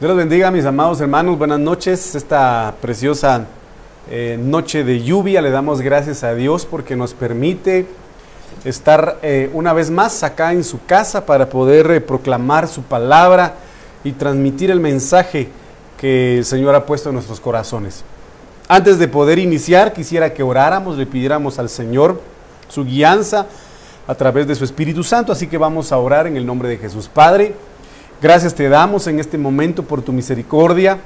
Dios los bendiga, mis amados hermanos. Buenas noches. Esta preciosa eh, noche de lluvia le damos gracias a Dios porque nos permite estar eh, una vez más acá en su casa para poder eh, proclamar su palabra y transmitir el mensaje que el Señor ha puesto en nuestros corazones. Antes de poder iniciar, quisiera que oráramos, le pidiéramos al Señor su guianza a través de su Espíritu Santo. Así que vamos a orar en el nombre de Jesús. Padre, Gracias te damos en este momento por tu misericordia.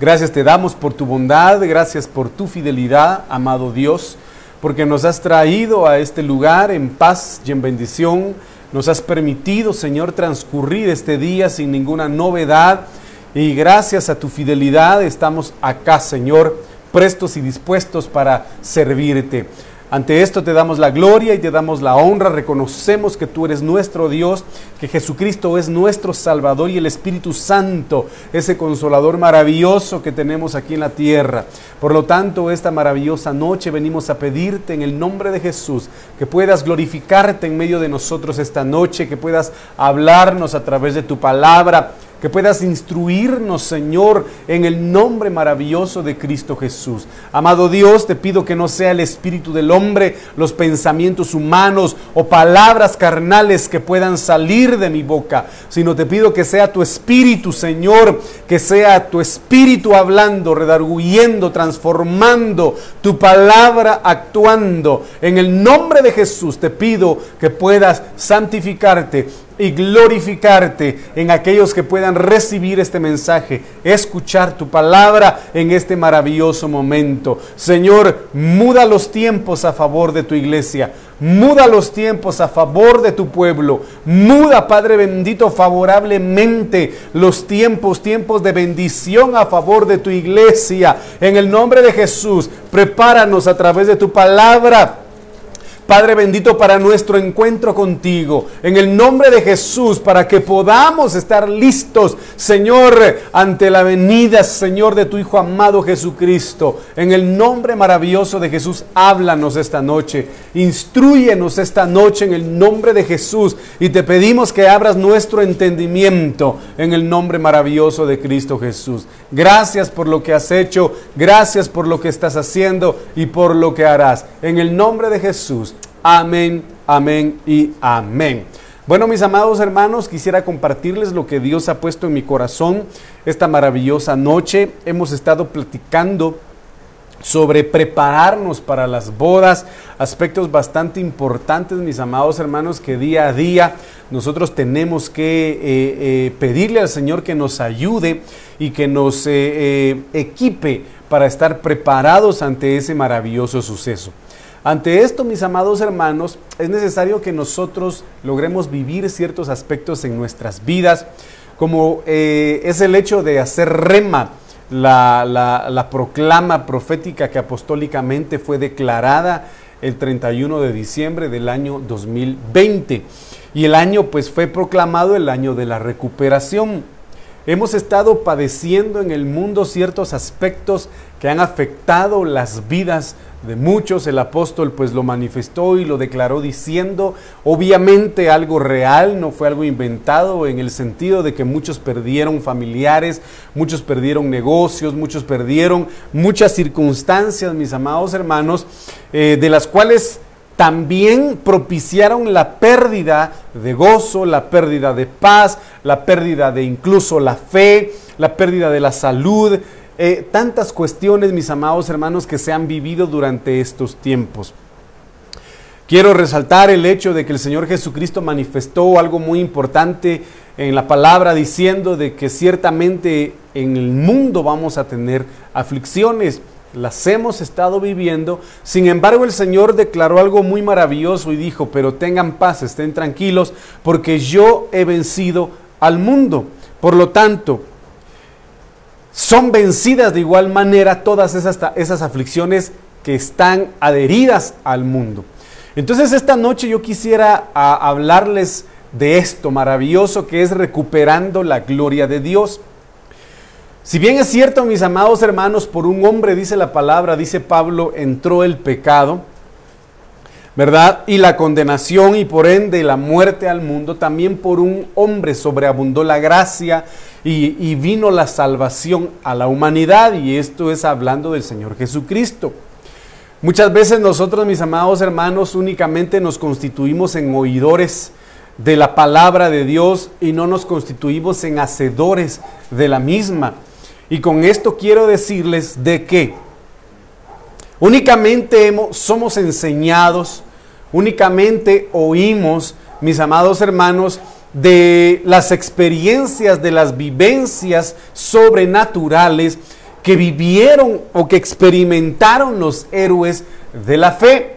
Gracias te damos por tu bondad, gracias por tu fidelidad, amado Dios, porque nos has traído a este lugar en paz y en bendición. Nos has permitido, Señor, transcurrir este día sin ninguna novedad. Y gracias a tu fidelidad estamos acá, Señor, prestos y dispuestos para servirte. Ante esto te damos la gloria y te damos la honra, reconocemos que tú eres nuestro Dios, que Jesucristo es nuestro Salvador y el Espíritu Santo, ese consolador maravilloso que tenemos aquí en la tierra. Por lo tanto, esta maravillosa noche venimos a pedirte en el nombre de Jesús que puedas glorificarte en medio de nosotros esta noche, que puedas hablarnos a través de tu palabra que puedas instruirnos, Señor, en el nombre maravilloso de Cristo Jesús. Amado Dios, te pido que no sea el espíritu del hombre, los pensamientos humanos o palabras carnales que puedan salir de mi boca, sino te pido que sea tu espíritu, Señor, que sea tu espíritu hablando, redarguyendo, transformando, tu palabra actuando. En el nombre de Jesús te pido que puedas santificarte y glorificarte en aquellos que puedan recibir este mensaje, escuchar tu palabra en este maravilloso momento. Señor, muda los tiempos a favor de tu iglesia. Muda los tiempos a favor de tu pueblo. Muda, Padre bendito, favorablemente los tiempos, tiempos de bendición a favor de tu iglesia. En el nombre de Jesús, prepáranos a través de tu palabra Padre bendito, para nuestro encuentro contigo. En el nombre de Jesús, para que podamos estar listos, Señor, ante la venida, Señor, de tu Hijo amado Jesucristo. En el nombre maravilloso de Jesús, háblanos esta noche. Instruyenos esta noche en el nombre de Jesús. Y te pedimos que abras nuestro entendimiento en el nombre maravilloso de Cristo Jesús. Gracias por lo que has hecho. Gracias por lo que estás haciendo y por lo que harás. En el nombre de Jesús. Amén, amén y amén. Bueno, mis amados hermanos, quisiera compartirles lo que Dios ha puesto en mi corazón esta maravillosa noche. Hemos estado platicando sobre prepararnos para las bodas, aspectos bastante importantes, mis amados hermanos, que día a día nosotros tenemos que eh, eh, pedirle al Señor que nos ayude y que nos eh, equipe para estar preparados ante ese maravilloso suceso. Ante esto, mis amados hermanos, es necesario que nosotros logremos vivir ciertos aspectos en nuestras vidas, como eh, es el hecho de hacer rema la, la, proclama profética que apostólicamente fue declarada el 31 de diciembre del año 2020. Y el año pues fue proclamado el año de la recuperación. Hemos estado padeciendo en el mundo ciertos aspectos que han afectado las vidas de muchos, el apóstol pues lo manifestó y lo declaró diciendo, obviamente algo real, no fue algo inventado en el sentido de que muchos perdieron familiares, muchos perdieron negocios, muchos perdieron muchas circunstancias, mis amados hermanos, eh, de las cuales también propiciaron la pérdida de gozo, la pérdida de paz, la pérdida de incluso la fe, la pérdida de la salud, eh, tantas cuestiones, mis amados hermanos, que se han vivido durante estos tiempos. Quiero resaltar el hecho de que el Señor Jesucristo manifestó algo muy importante en la palabra diciendo de que ciertamente en el mundo vamos a tener aflicciones, las hemos estado viviendo, sin embargo el Señor declaró algo muy maravilloso y dijo, pero tengan paz, estén tranquilos, porque yo he vencido al mundo. Por lo tanto, son vencidas de igual manera todas esas, esas aflicciones que están adheridas al mundo. Entonces esta noche yo quisiera hablarles de esto maravilloso que es recuperando la gloria de Dios. Si bien es cierto, mis amados hermanos, por un hombre, dice la palabra, dice Pablo, entró el pecado, ¿verdad? Y la condenación y por ende la muerte al mundo, también por un hombre sobreabundó la gracia y, y, vino la salvación a la humanidad y esto es hablando del Señor Jesucristo. Muchas veces nosotros, mis amados hermanos, únicamente nos constituimos en oidores de la palabra de Dios y no nos constituimos en hacedores de la misma. Y con esto quiero decirles de que únicamente somos enseñados, únicamente oímos, mis amados hermanos, de las experiencias, de las vivencias sobrenaturales que vivieron o que experimentaron los héroes de la fe.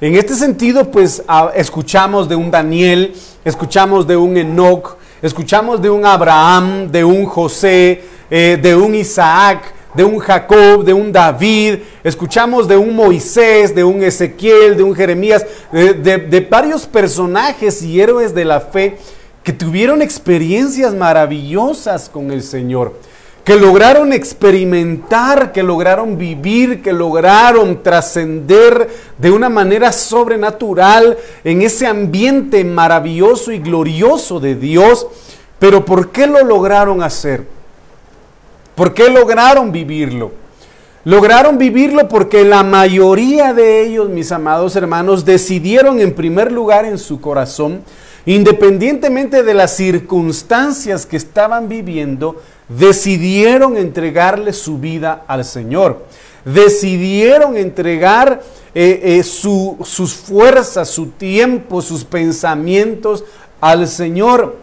En este sentido, pues escuchamos de un Daniel, escuchamos de un Enoch, escuchamos de un Abraham, de un José, eh, de un Isaac, de un Jacob, de un David, escuchamos de un Moisés, de un Ezequiel, de un Jeremías, de varios personajes y héroes de la fe que tuvieron experiencias maravillosas con el Señor que lograron experimentar, que lograron vivir, que lograron trascender de una manera sobrenatural en ese ambiente maravilloso y glorioso de Dios. Pero ¿por qué lo lograron hacer? ¿Por qué lograron vivirlo? Lograron vivirlo porque la mayoría de ellos, mis amados hermanos, decidieron en primer lugar en su corazón, independientemente de las circunstancias que estaban viviendo, decidieron entregarle su vida al Señor. Decidieron entregar eh, eh, sus fuerzas, su tiempo, sus pensamientos al Señor.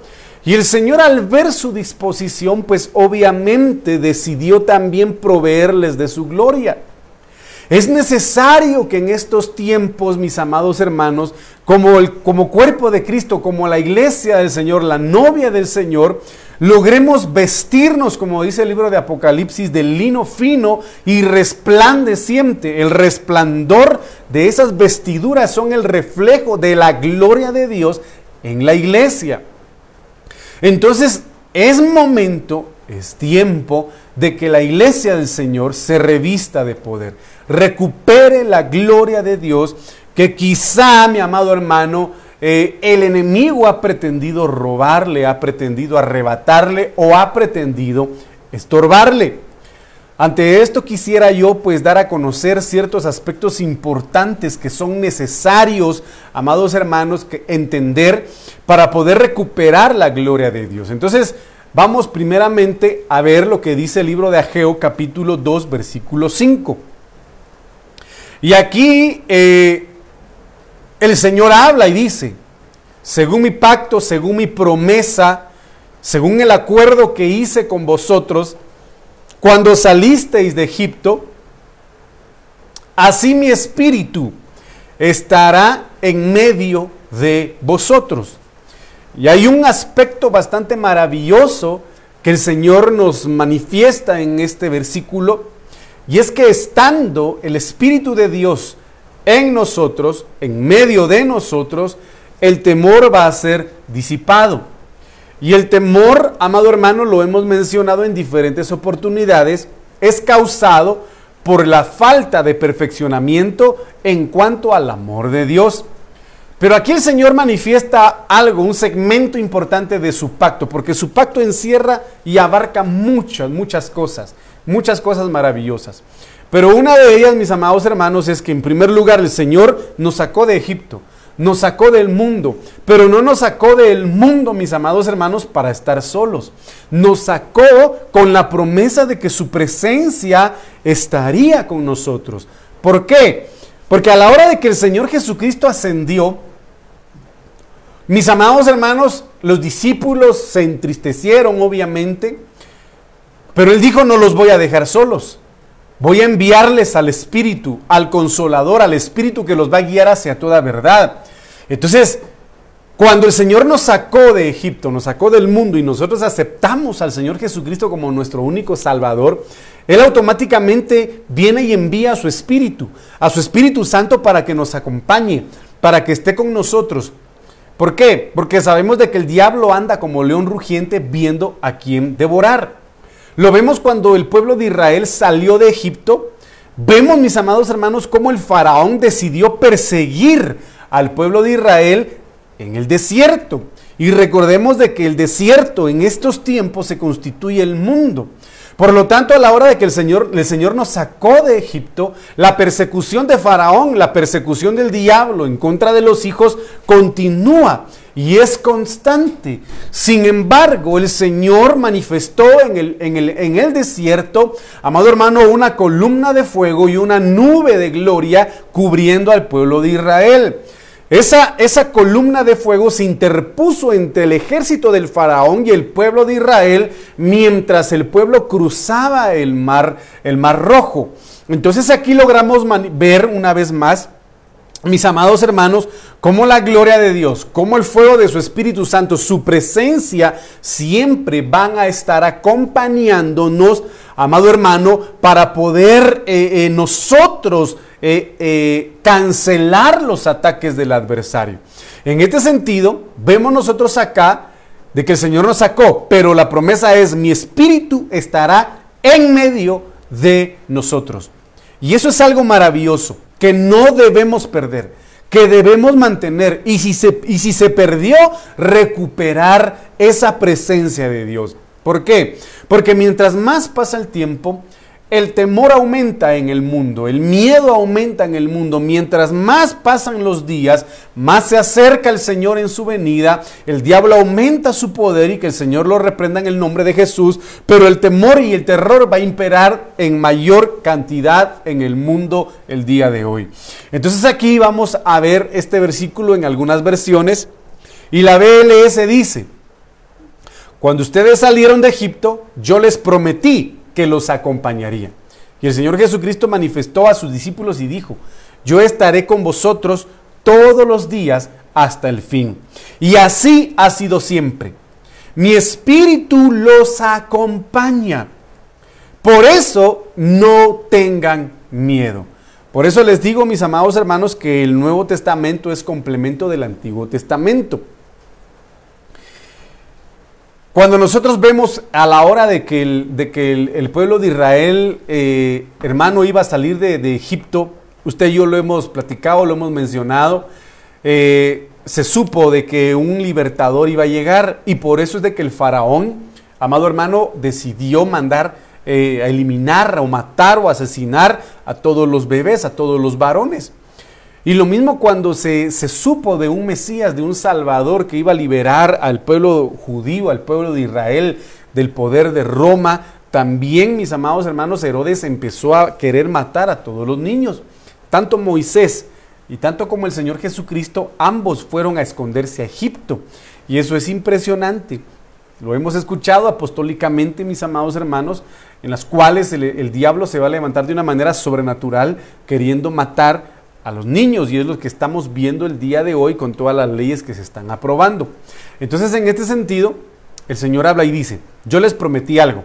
Y el Señor al ver su disposición, pues obviamente decidió también proveerles de su gloria. Es necesario que en estos tiempos, mis amados hermanos, como, el, como cuerpo de Cristo, como la iglesia del Señor, la novia del Señor, logremos vestirnos, como dice el libro de Apocalipsis, de lino fino y resplandeciente. El resplandor de esas vestiduras son el reflejo de la gloria de Dios en la iglesia. Entonces, es momento, es tiempo de que la iglesia del Señor se revista de poder, recupere la gloria de Dios que quizá, mi amado hermano, eh, el enemigo ha pretendido robarle, ha pretendido arrebatarle o ha pretendido estorbarle. Ante esto quisiera yo pues dar a conocer ciertos aspectos importantes que son necesarios, amados hermanos, que entender para poder recuperar la gloria de Dios. Entonces, vamos primeramente a ver lo que dice el libro de Ageo capítulo 2 versículo 5. Y aquí eh, el Señor habla y dice, según mi pacto, según mi promesa, según el acuerdo que hice con vosotros, cuando salisteis de Egipto, así mi espíritu estará en medio de vosotros. Y hay un aspecto bastante maravilloso que el Señor nos manifiesta en este versículo, y es que estando el Espíritu de Dios en nosotros, en medio de nosotros, el temor va a ser disipado. Y el temor, amado hermano, lo hemos mencionado en diferentes oportunidades, es causado por la falta de perfeccionamiento en cuanto al amor de Dios. Pero aquí el Señor manifiesta algo, un segmento importante de su pacto, porque su pacto encierra y abarca muchas, muchas cosas, muchas cosas maravillosas. Pero una de ellas, mis amados hermanos, es que en primer lugar el Señor nos sacó de Egipto, nos sacó del mundo, pero no nos sacó del mundo, mis amados hermanos, para estar solos. Nos sacó con la promesa de que su presencia estaría con nosotros. ¿Por qué? Porque a la hora de que el Señor Jesucristo ascendió, mis amados hermanos, los discípulos se entristecieron, obviamente, pero Él dijo, no los voy a dejar solos. Voy a enviarles al Espíritu, al Consolador, al Espíritu que los va a guiar hacia toda verdad. Entonces, cuando el Señor nos sacó de Egipto, nos sacó del mundo y nosotros aceptamos al Señor Jesucristo como nuestro único Salvador, Él automáticamente viene y envía a su Espíritu, a su Espíritu Santo para que nos acompañe, para que esté con nosotros. ¿Por qué? Porque sabemos de que el diablo anda como león rugiente viendo a quién devorar. Lo vemos cuando el pueblo de Israel salió de Egipto, vemos, mis amados hermanos, cómo el faraón decidió perseguir al pueblo de Israel en el desierto. Y recordemos de que el desierto en estos tiempos se constituye el mundo. Por lo tanto, a la hora de que el Señor, el Señor nos sacó de Egipto, la persecución de Faraón, la persecución del diablo en contra de los hijos continúa y es constante. Sin embargo, el Señor manifestó en el, en, el, en el, desierto, amado hermano, una columna de fuego y una nube de gloria cubriendo al pueblo de Israel. Esa, esa, columna de fuego se interpuso entre el ejército del faraón y el pueblo de Israel mientras el pueblo cruzaba el mar, el mar rojo. Entonces aquí logramos ver una vez más, mis amados hermanos, cómo la gloria de Dios, cómo el fuego de su Espíritu Santo, su presencia siempre van a estar acompañándonos, amado hermano, para poder eh, eh, nosotros eh, cancelar los ataques del adversario. En este sentido, vemos nosotros acá de que el Señor nos sacó, pero la promesa es, mi espíritu estará en medio de nosotros. Y eso es algo maravilloso, que no debemos perder, que debemos mantener, y si se, y si se perdió, recuperar esa presencia de Dios. ¿Por qué? Porque mientras más pasa el tiempo, el temor aumenta en el mundo, el miedo aumenta en el mundo. Mientras más pasan los días, más se acerca el Señor en su venida, el diablo aumenta su poder y que el Señor lo reprenda en el nombre de Jesús, pero el temor y el terror va a imperar en mayor cantidad en el mundo el día de hoy. Entonces aquí vamos a ver este versículo en algunas versiones y la BLS dice, cuando ustedes salieron de Egipto, yo les prometí que los acompañaría. Y el Señor Jesucristo manifestó a sus discípulos y dijo, yo estaré con vosotros todos los días hasta el fin. Y así ha sido siempre. Mi espíritu los acompaña. Por eso no tengan miedo. Por eso les digo, mis amados hermanos, que el Nuevo Testamento es complemento del Antiguo Testamento. Cuando nosotros vemos a la hora de que el, pueblo de Israel, eh, hermano, iba a salir de, Egipto, usted y yo lo hemos platicado, lo hemos mencionado, eh, se supo de que un libertador iba a llegar y por eso es de que el faraón, amado hermano, decidió mandar eh, a eliminar o matar o asesinar a todos los bebés, a todos los varones. Y lo mismo cuando se, supo de un Mesías, de un Salvador que iba a liberar al pueblo judío, al pueblo de Israel del poder de Roma, también, mis amados hermanos, Herodes empezó a querer matar a todos los niños. Tanto Moisés y tanto como el Señor Jesucristo, ambos fueron a esconderse a Egipto. Y eso es impresionante. Lo hemos escuchado apostólicamente, mis amados hermanos, en las cuales el, el diablo se va a levantar de una manera sobrenatural queriendo matar a los niños y es lo que estamos viendo el día de hoy con todas las leyes que se están aprobando. Entonces, en este sentido, el Señor habla y dice, yo les prometí algo.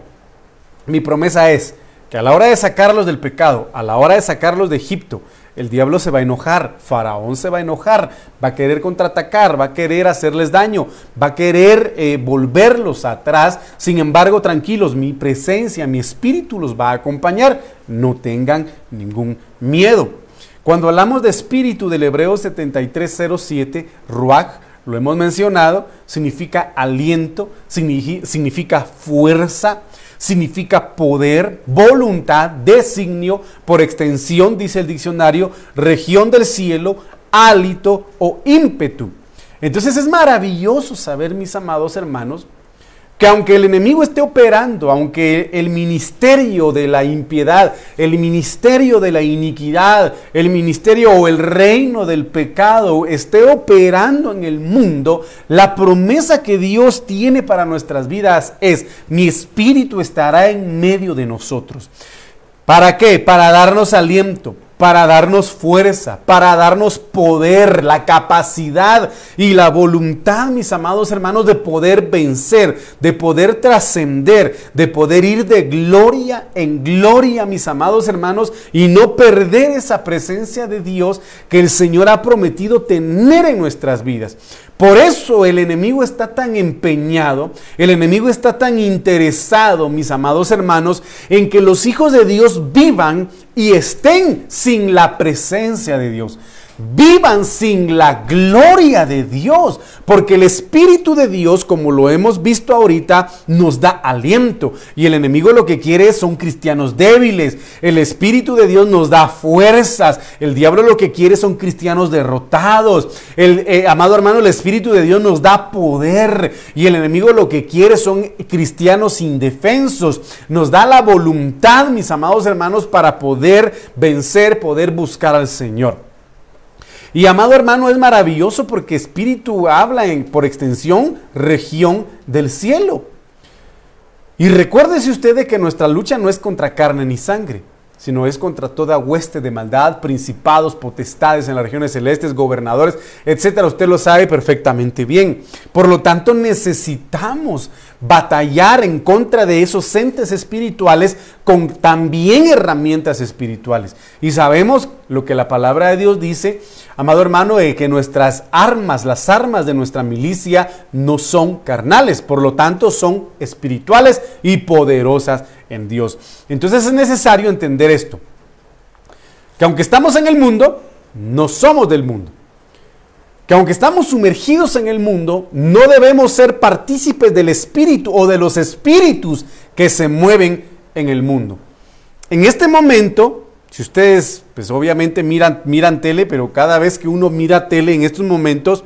Mi promesa es que a la hora de sacarlos del pecado, a la hora de sacarlos de Egipto, el diablo se va a enojar, Faraón se va a enojar, va a querer contraatacar, va a querer hacerles daño, va a querer eh, volverlos atrás. Sin embargo, tranquilos, mi presencia, mi espíritu los va a acompañar. No tengan ningún miedo. Cuando hablamos de espíritu del Hebreo 7307, Ruach, lo hemos mencionado, significa aliento, significa fuerza, significa poder, voluntad, designio, por extensión, dice el diccionario, región del cielo, hálito o ímpetu. Entonces es maravilloso saber, mis amados hermanos, que aunque el enemigo esté operando, aunque el ministerio de la impiedad, el ministerio de la iniquidad, el ministerio o el reino del pecado esté operando en el mundo, la promesa que Dios tiene para nuestras vidas es, mi espíritu estará en medio de nosotros. ¿Para qué? Para darnos aliento, para darnos fuerza, para darnos poder, la capacidad y la voluntad, mis amados hermanos, de poder vencer, de poder trascender, de poder ir de gloria en gloria, mis amados hermanos, y no perder esa presencia de Dios que el Señor ha prometido tener en nuestras vidas. Por eso el enemigo está tan empeñado, el enemigo está tan interesado, mis amados hermanos, en que los hijos de Dios vivan y estén sin la presencia de Dios vivan sin la gloria de Dios, porque el Espíritu de Dios, como lo hemos visto ahorita, nos da aliento. Y el enemigo lo que quiere son cristianos débiles. El Espíritu de Dios nos da fuerzas. El diablo lo que quiere son cristianos derrotados. El eh, amado hermano, el Espíritu de Dios nos da poder. Y el enemigo lo que quiere son cristianos indefensos. Nos da la voluntad, mis amados hermanos, para poder vencer, poder buscar al Señor. Y amado hermano, es maravilloso porque espíritu habla en, por extensión, región del cielo. Y recuérdese usted de que nuestra lucha no es contra carne ni sangre, sino es contra toda hueste de maldad, principados, potestades en las regiones celestes, gobernadores, etcétera. Usted lo sabe perfectamente bien. Por lo tanto, necesitamos batallar en contra de esos entes espirituales con también herramientas espirituales. Y sabemos lo que la palabra de Dios dice amado hermano, de que nuestras armas, las armas de nuestra milicia, no son carnales, por lo tanto son espirituales y poderosas en Dios. Entonces es necesario entender esto, que aunque estamos en el mundo, no somos del mundo. Que aunque estamos sumergidos en el mundo, no debemos ser partícipes del espíritu o de los espíritus que se mueven en el mundo. En este momento, si ustedes, pues obviamente miran, miran tele, pero cada vez que uno mira tele en estos momentos,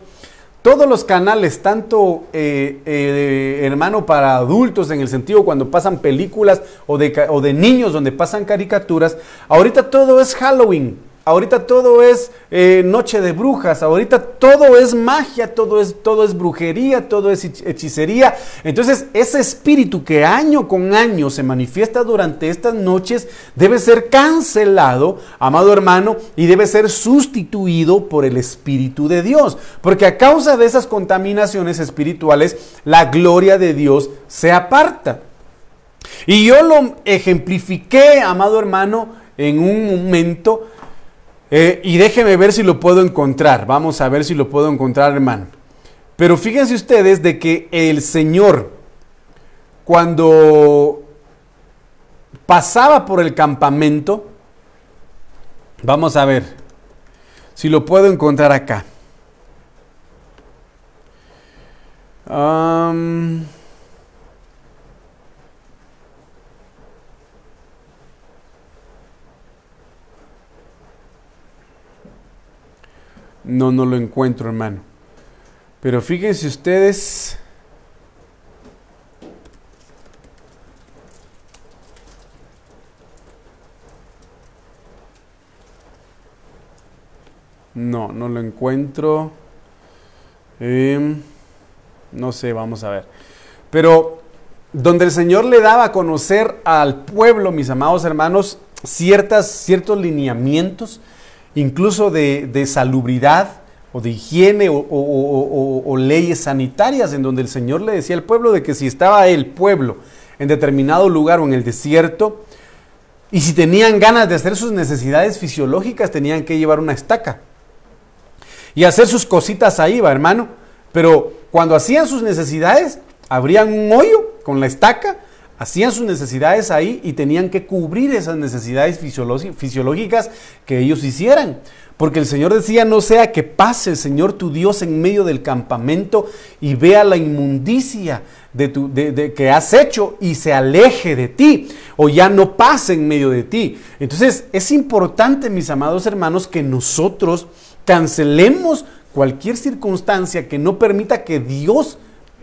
todos los canales, tanto eh, eh, hermano para adultos en el sentido cuando pasan películas o de, o de niños donde pasan caricaturas, ahorita todo es Halloween, ahorita todo es eh, noche de brujas, ahorita todo es magia, todo es, todo es brujería, todo es hechicería. Entonces ese espíritu que año con año se manifiesta durante estas noches debe ser cancelado, amado hermano, y debe ser sustituido por el Espíritu de Dios. Porque a causa de esas contaminaciones espirituales, la gloria de Dios se aparta. Y yo lo ejemplifiqué, amado hermano, en un momento eh, y déjeme ver si lo puedo encontrar. Vamos a ver si lo puedo encontrar, hermano. Pero fíjense ustedes de que el Señor, cuando pasaba por el campamento, vamos a ver si lo puedo encontrar acá. No, no lo encuentro, hermano. Pero fíjense ustedes. No, no lo encuentro. Em, no sé, vamos a ver. Pero donde el Señor le daba a conocer al pueblo, mis amados hermanos, ciertas, ciertos lineamientos incluso de, salubridad o de higiene o, leyes sanitarias en donde el Señor le decía al pueblo de que si estaba el pueblo en determinado lugar o en el desierto y si tenían ganas de hacer sus necesidades fisiológicas tenían que llevar una estaca y hacer sus cositas ahí, va hermano. Pero cuando hacían sus necesidades, abrían un hoyo con la estaca hacían sus necesidades ahí y tenían que cubrir esas necesidades fisiológicas que ellos hicieran. Porque el Señor decía, no sea que pase el Señor tu Dios en medio del campamento y vea la inmundicia de, tu, de, que has hecho y se aleje de ti o ya no pase en medio de ti. Entonces es importante, mis amados hermanos, que nosotros cancelemos cualquier circunstancia que no permita que Dios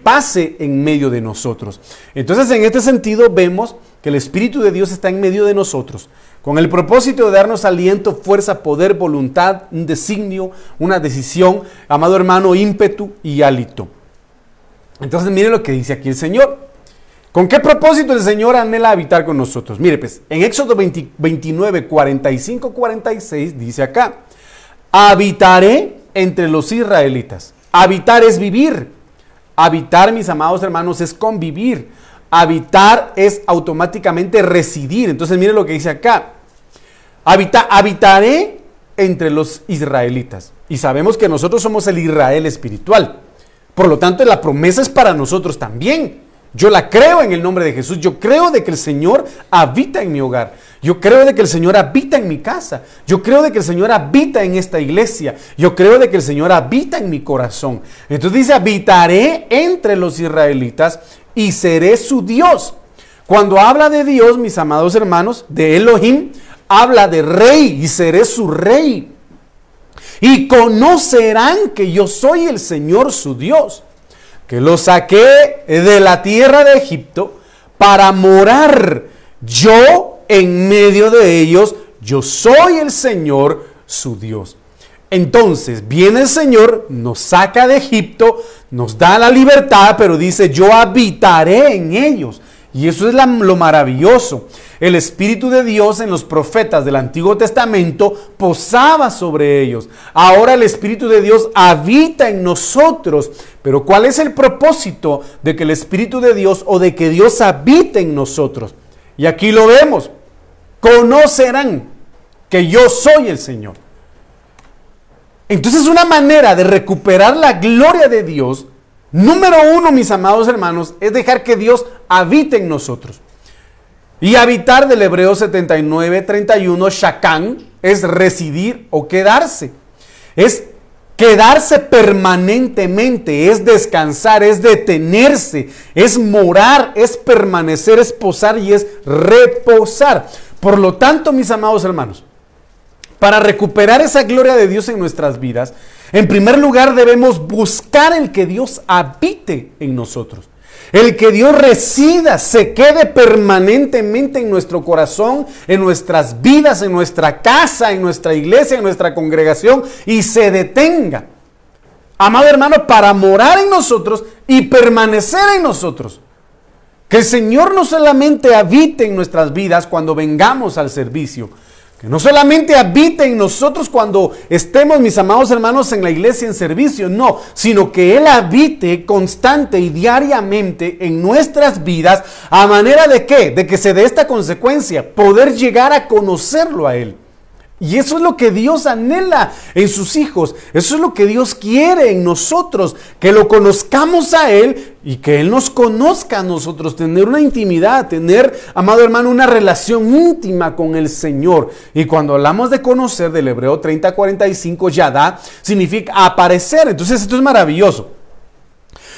pase en medio de nosotros. Entonces, en este sentido, vemos que el Espíritu de Dios está en medio de nosotros, con el propósito de darnos aliento, fuerza, poder, voluntad, un designio, una decisión, amado hermano, ímpetu y hálito. Entonces, mire lo que dice aquí el Señor. ¿Con qué propósito el Señor anhela habitar con nosotros? Mire, pues, en Éxodo 29, 45, 46 dice acá, habitaré entre los israelitas. Habitar es vivir. Habitar, mis amados hermanos, es convivir. Habitar es automáticamente residir. Entonces, mire lo que dice acá. habitaré entre los israelitas. Y sabemos que nosotros somos el Israel espiritual. Por lo tanto, la promesa es para nosotros también. Yo la creo en el nombre de Jesús. Yo creo de que el Señor habita en mi hogar. Yo creo de que el Señor habita en mi casa. Yo creo de que el Señor habita en esta iglesia. Yo creo de que el Señor habita en mi corazón. Entonces dice, habitaré entre los israelitas y seré su Dios. Cuando habla de Dios, mis amados hermanos, de Elohim, habla de rey y seré su rey. Y conocerán que yo soy el Señor su Dios, que los saqué de la tierra de Egipto para morar yo en medio de ellos. Yo soy el Señor su Dios. Entonces viene el Señor, nos saca de Egipto, nos da la libertad, pero dice, yo habitaré en ellos. Y eso es lo maravilloso. El Espíritu de Dios en los profetas del Antiguo Testamento posaba sobre ellos. Ahora el Espíritu de Dios habita en nosotros. Pero ¿cuál es el propósito de que el Espíritu de Dios o de que Dios habite en nosotros? Y aquí lo vemos. Conocerán que yo soy el Señor. Entonces una manera de recuperar la gloria de Dios Número uno, mis amados hermanos, es dejar que Dios habite en nosotros. Y habitar del hebreo 79, 31, shakán, es residir o quedarse. Es quedarse permanentemente, es descansar, es detenerse, es morar, es permanecer, es posar y es reposar. Por lo tanto, mis amados hermanos, para recuperar esa gloria de Dios en nuestras vidas, en primer lugar debemos buscar el que Dios habite en nosotros. El que Dios resida, se quede permanentemente en nuestro corazón, en nuestras vidas, en nuestra casa, en nuestra iglesia, en nuestra congregación y se detenga. Amado hermano, para morar en nosotros y permanecer en nosotros. El Señor no solamente habite en nuestras vidas cuando vengamos al servicio, que no solamente habite en nosotros cuando estemos, mis amados hermanos, en la iglesia en servicio, no, sino que Él habite constante y diariamente en nuestras vidas a manera de qué? De que se dé esta consecuencia, poder llegar a conocerlo a Él. Y eso es lo que Dios anhela en sus hijos. Eso es lo que Dios quiere en nosotros. Que lo conozcamos a Él y que Él nos conozca a nosotros. Tener una intimidad, tener, amado hermano, una relación íntima con el Señor. Y cuando hablamos de conocer del Hebreo 30:45, Yadá significa aparecer. Entonces esto es maravilloso.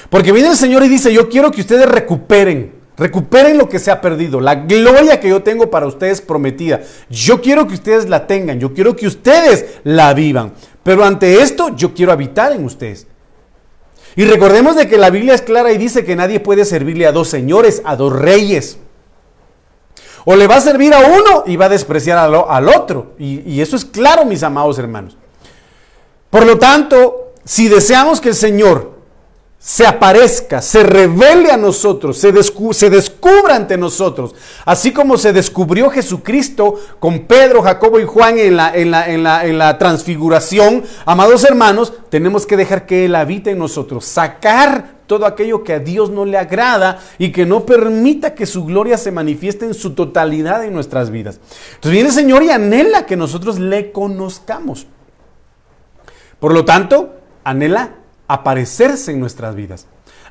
Porque viene el Señor y dice, yo quiero que ustedes recuperen Recuperen lo que se ha perdido, la gloria que yo tengo para ustedes prometida. Yo quiero que ustedes la tengan, yo quiero que ustedes la vivan. Pero ante esto yo quiero habitar en ustedes. Y recordemos de que la Biblia es clara y dice que nadie puede servirle a dos señores, a dos reyes. O le va a servir a uno y va a despreciar al, otro. Y, y eso es claro, mis amados hermanos. Por lo tanto, si deseamos que el Señor se aparezca, se revele a nosotros, se, descubra ante nosotros, así como se descubrió Jesucristo con Pedro, Jacobo y Juan en la, en la, en la transfiguración, amados hermanos, tenemos que dejar que Él habite en nosotros, sacar todo aquello que a Dios no le agrada y que no permita que su gloria se manifieste en su totalidad en nuestras vidas. Entonces viene el Señor y anhela que nosotros le conozcamos. Por lo tanto, anhela aparecerse en nuestras vidas.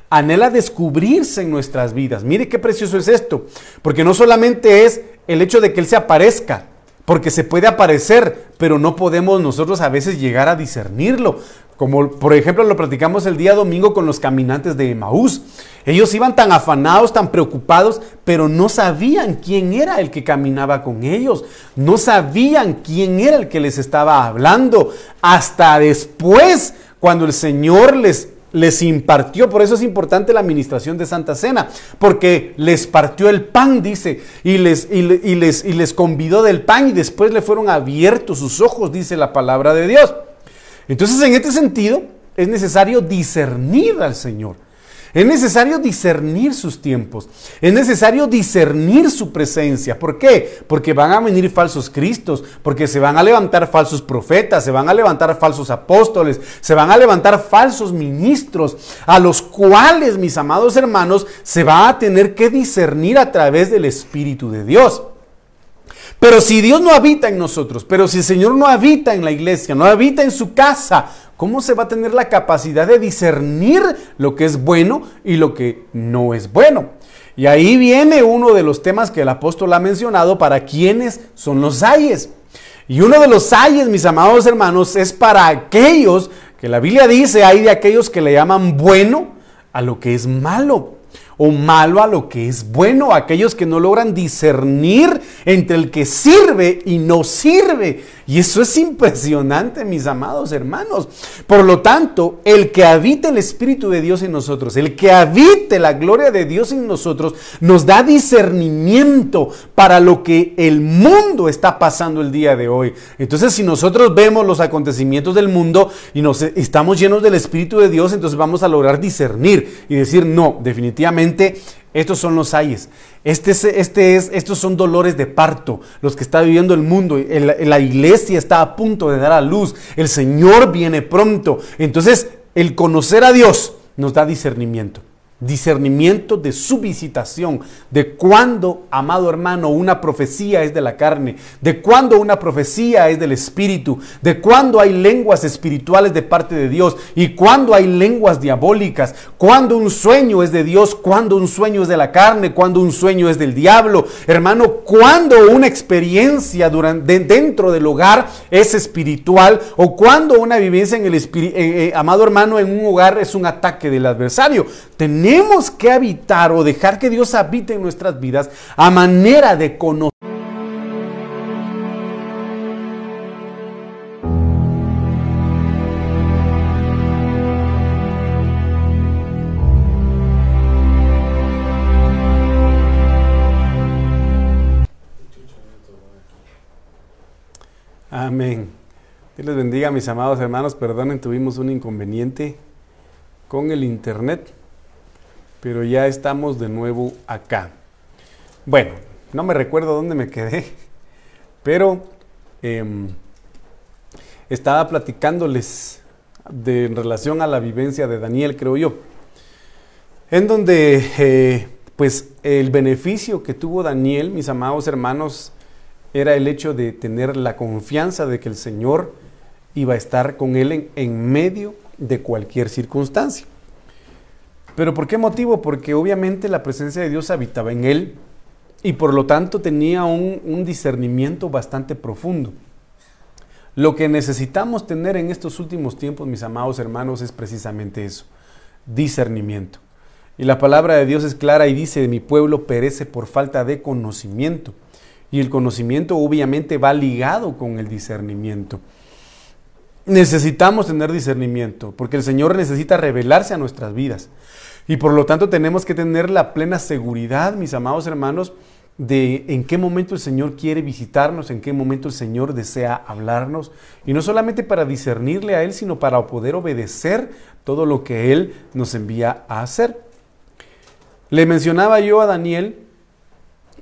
Anhela descubrirse en nuestras vidas. Mire qué precioso es esto. Porque no solamente es el hecho de que Él se aparezca, porque se puede aparecer, pero no podemos nosotros a veces llegar a discernirlo. Como por ejemplo lo platicamos el día domingo con los caminantes de Emaús. Ellos iban tan afanados, tan preocupados, pero no sabían quién era el que caminaba con ellos. No sabían quién era el que les estaba hablando. Hasta después cuando el Señor les, les impartió, por eso es importante la administración de Santa Cena, porque les partió el pan, dice, y les, y, les, y les convidó del pan y después le fueron abiertos sus ojos, dice la palabra de Dios. Entonces, en este sentido, es necesario discernir al Señor. Es necesario discernir sus tiempos. Es necesario discernir su presencia. ¿Por qué? Porque van a venir falsos cristos, porque se van a levantar falsos profetas, se van a levantar falsos apóstoles, se van a levantar falsos ministros, a los cuales, mis amados hermanos, se va a tener que discernir a través del Espíritu de Dios. Pero si Dios no habita en nosotros, pero si el Señor no habita en la iglesia, no habita en su casa, ¿cómo se va a tener la capacidad de discernir lo que es bueno y lo que no es bueno? Y ahí viene uno de los temas que el apóstol ha mencionado para quienes son los ayes. Y uno de los ayes, mis amados hermanos, es para aquellos que la Biblia dice, hay de aquellos que le llaman bueno a lo que es malo o malo a lo que es bueno, aquellos que no logran discernir entre el que sirve y no sirve. Y eso es impresionante, mis amados hermanos. Por lo tanto, el que habite el Espíritu de Dios en nosotros, el que habite la gloria de Dios en nosotros, nos da discernimiento para lo que el mundo está pasando el día de hoy. Entonces, si nosotros vemos los acontecimientos del mundo y nos estamos llenos del Espíritu de Dios, entonces vamos a lograr discernir y decir, no, definitivamente estos son los ayes. Este es, este es, estos son dolores de parto, los que está viviendo el mundo. la iglesia está a punto de dar a luz. El Señor viene pronto. Entonces, el conocer a Dios nos da discernimiento discernimiento de su visitación, de cuándo, amado hermano, una profecía es de la carne, de cuándo una profecía es del Espíritu, de cuándo hay lenguas espirituales de parte de Dios y cuándo hay lenguas diabólicas, cuándo un sueño es de Dios, cuándo un sueño es de la carne, cuándo un sueño es del diablo. Hermano, cuándo una experiencia durante, dentro del hogar es espiritual o cuándo una vivencia en el espíritu, eh, eh, amado hermano, en un hogar es un ataque del adversario. Que habitar o dejar que Dios habite en nuestras vidas a manera de conocer. Amén. Dios les bendiga, mis amados hermanos. Perdonen, tuvimos un inconveniente con el internet pero ya estamos de nuevo acá. Bueno, no me recuerdo dónde me quedé, pero em, estaba platicándoles de, en relación a la vivencia de Daniel, creo yo, en donde eh, pues el beneficio que tuvo Daniel, mis amados hermanos, era el hecho de tener la confianza de que el Señor iba a estar con él en medio de cualquier circunstancia. ¿Pero por qué motivo? Porque obviamente la presencia de Dios habitaba en él y por lo tanto tenía un, discernimiento bastante profundo. Lo que necesitamos tener en estos últimos tiempos, mis amados hermanos, es precisamente eso, discernimiento. Y la palabra de Dios es clara y dice, mi pueblo perece por falta de conocimiento. Y el conocimiento obviamente va ligado con el discernimiento. Necesitamos tener discernimiento, porque el Señor necesita revelarse a nuestras vidas. Y por lo tanto tenemos que tener la plena seguridad, mis amados hermanos, de en qué momento el Señor quiere visitarnos, en qué momento el Señor desea hablarnos, y no solamente para discernirle a Él, sino para poder obedecer todo lo que Él nos envía a hacer. Le mencionaba yo a Daniel,